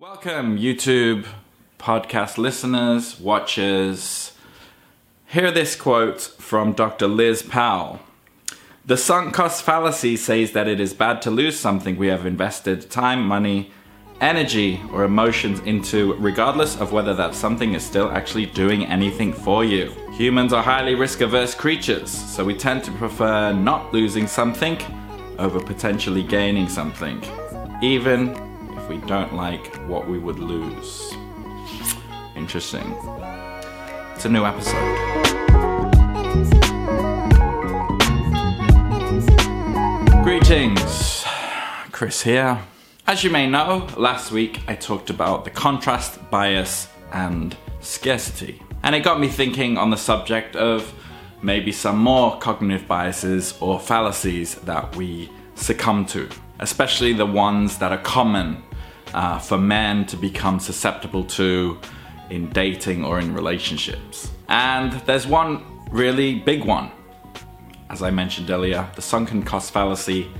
Welcome, YouTube podcast listeners, watchers. Hear this quote from Dr. Liz Powell. The sunk cost fallacy says that it is bad to lose something we have invested time, money, energy, or emotions into, regardless of whether that something is still actually doing anything for you. Humans are highly risk averse creatures, so we tend to prefer not losing something over potentially gaining something, even we don't like what we would lose. Interesting. It's a new episode. Greetings, Chris here. As you may know, last week I talked about the contrast bias and scarcity. And it got me thinking on the subject of maybe some more cognitive biases or fallacies that we succumb to, especially the ones that are common uh, for men to become susceptible to in dating or in relationships. And there's one really big one. As I mentioned earlier, the sunken cost fallacy.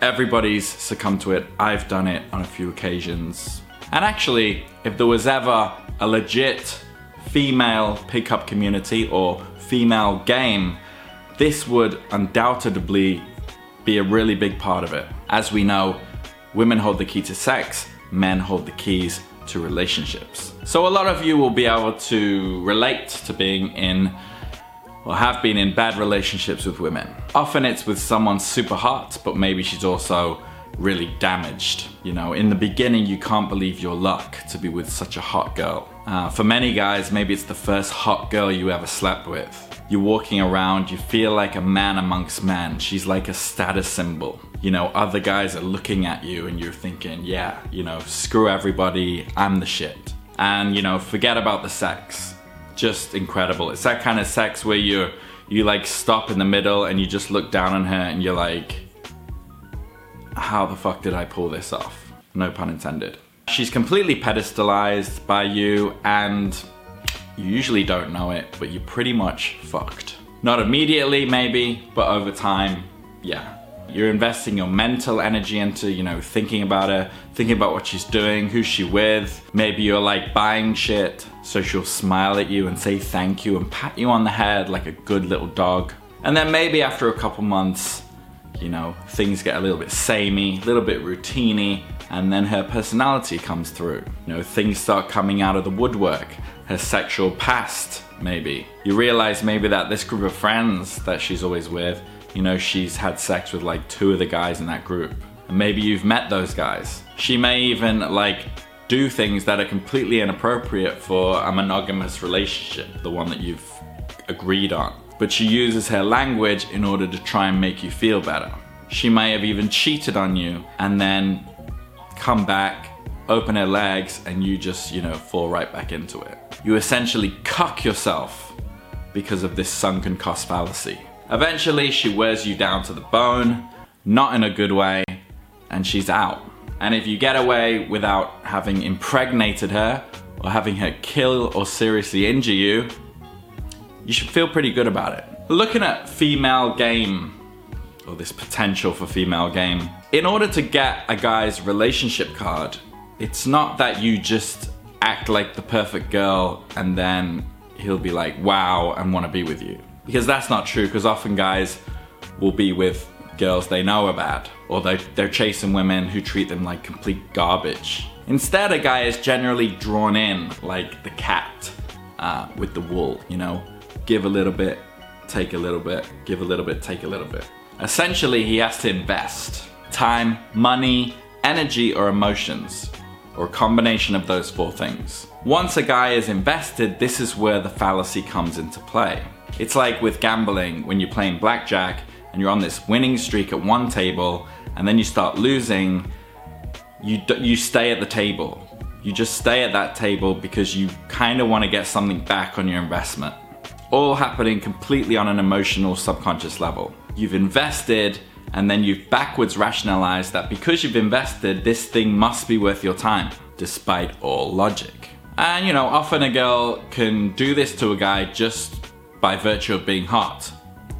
Everybody's succumbed to it. I've done it on a few occasions. And actually, if there was ever a legit female pickup community or female game, this would undoubtedly be a really big part of it. As we know, women hold the key to sex, men hold the keys to relationships. So a lot of you will be able to relate to being in or have been in bad relationships with women. Often it's with someone super hot, but maybe she's also really damaged. You know, in the beginning, you can't believe your luck to be with such a hot girl. Uh, for many guys, maybe it's the first hot girl you ever slept with. You're walking around, you feel like a man amongst men. She's like a status symbol. You know, other guys are looking at you and you're thinking, yeah, you know, screw everybody, I'm the shit. And, you know, forget about the sex. Just incredible. It's that kind of sex where you you like stop in the middle and you just look down on her and you're like, how the fuck did I pull this off? No pun intended. She's completely pedestalized by you and you usually don't know it, but you're pretty much fucked. Not immediately, maybe, but over time, yeah. You're investing your mental energy into, you know, thinking about her, thinking about what she's doing, who's she with. Maybe you're like buying shit, so she'll smile at you and say thank you and pat you on the head like a good little dog. And then maybe after a couple months, you know, things get a little bit samey, a little bit routiney, and then her personality comes through. You know, things start coming out of the woodwork. Her sexual past, maybe. You realize maybe that this group of friends that she's always with, you know, she's had sex with like two of the guys in that group. And maybe you've met those guys. She may even like do things that are completely inappropriate for a monogamous relationship, the one that you've agreed on. But she uses her language in order to try and make you feel better. She may have even cheated on you and then come back, open her legs, and you just, you know, fall right back into it. You essentially cuck yourself because of this sunken cost fallacy. Eventually, she wears you down to the bone, not in a good way, and she's out. And if you get away without having impregnated her or having her kill or seriously injure you, you should feel pretty good about it. Looking at female game, or this potential for female game, in order to get a guy's relationship card, it's not that you just act like the perfect girl and then he'll be like, wow, and want to be with you. Because that's not true, because often guys will be with girls they know are bad, or they, they're chasing women who treat them like complete garbage. Instead, a guy is generally drawn in like the cat uh, with the wool, you know? Give a little bit, take a little bit, give a little bit, take a little bit. Essentially, he has to invest time, money, energy, or emotions, or a combination of those four things. Once a guy is invested, this is where the fallacy comes into play. It's like with gambling when you're playing blackjack and you're on this winning streak at one table and then you start losing, you, you stay at the table. You just stay at that table because you kind of want to get something back on your investment. All happening completely on an emotional subconscious level. You've invested and then you've backwards rationalized that because you've invested, this thing must be worth your time, despite all logic. And you know, often a girl can do this to a guy just by virtue of being hot,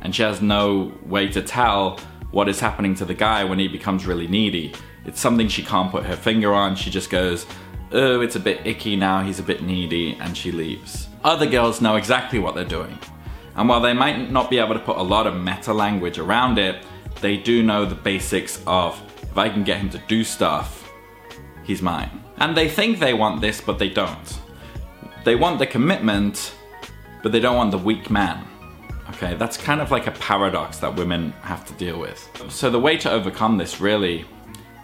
and she has no way to tell what is happening to the guy when he becomes really needy. It's something she can't put her finger on. She just goes, oh, it's a bit icky now, he's a bit needy, and she leaves. Other girls know exactly what they're doing. And while they might not be able to put a lot of meta language around it, they do know the basics of if I can get him to do stuff, he's mine. And they think they want this, but they don't. They want the commitment, but they don't want the weak man. Okay, that's kind of like a paradox that women have to deal with. So the way to overcome this really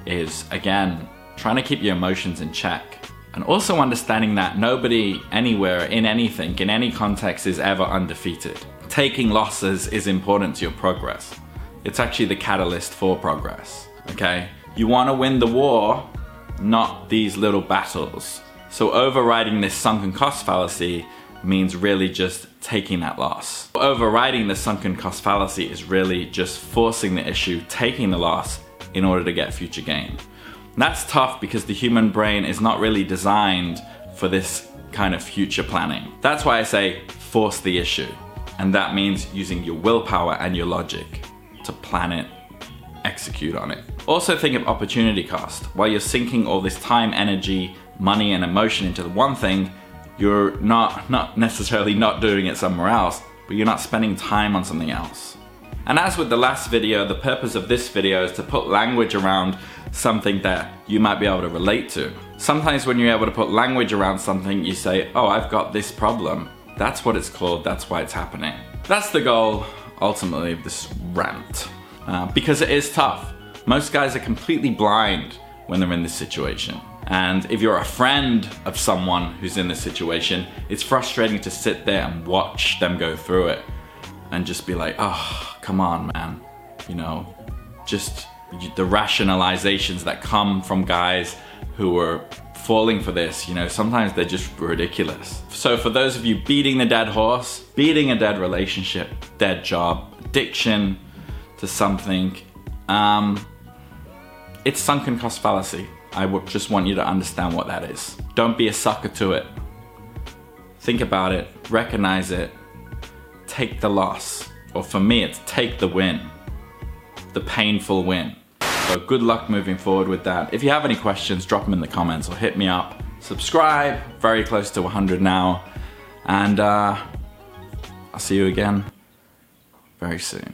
is, again, trying to keep your emotions in check. And also understanding that nobody, anywhere, in anything, in any context is ever undefeated. Taking losses is important to your progress. It's actually the catalyst for progress, okay? You wanna win the war, not these little battles. So overriding this sunken cost fallacy means really just taking that loss. Overriding the sunken cost fallacy is really just forcing the issue, taking the loss in order to get future gain. That's tough because the human brain is not really designed for this kind of future planning. That's why I say force the issue. And that means using your willpower and your logic to plan it, execute on it. Also think of opportunity cost. While you're sinking all this time, energy, money and emotion into the one thing, you're not, not necessarily not doing it somewhere else, but you're not spending time on something else. And as with the last video, the purpose of this video is to put language around something that you might be able to relate to. Sometimes when you're able to put language around something, you say, oh, I've got this problem. That's what it's called, that's why it's happening. That's the goal, ultimately, of this rant. Uh, because it is tough. Most guys are completely blind when they're in this situation. And if you're a friend of someone who's in this situation, it's frustrating to sit there and watch them go through it and just be like, oh, come on, man. You know, just the rationalizations that come from guys who are falling for this, you know, sometimes they're just ridiculous. So for those of you beating the dead horse, beating a dead relationship, dead job, addiction to something, um, it's sunken cost fallacy. I would just want you to understand what that is. Don't be a sucker to it. Think about it, recognize it, take the loss. Or for me, it's take the win. The painful win. So good luck moving forward with that. If you have any questions, drop them in the comments or hit me up. Subscribe, very close to 100 now. And uh, I'll see you again very soon.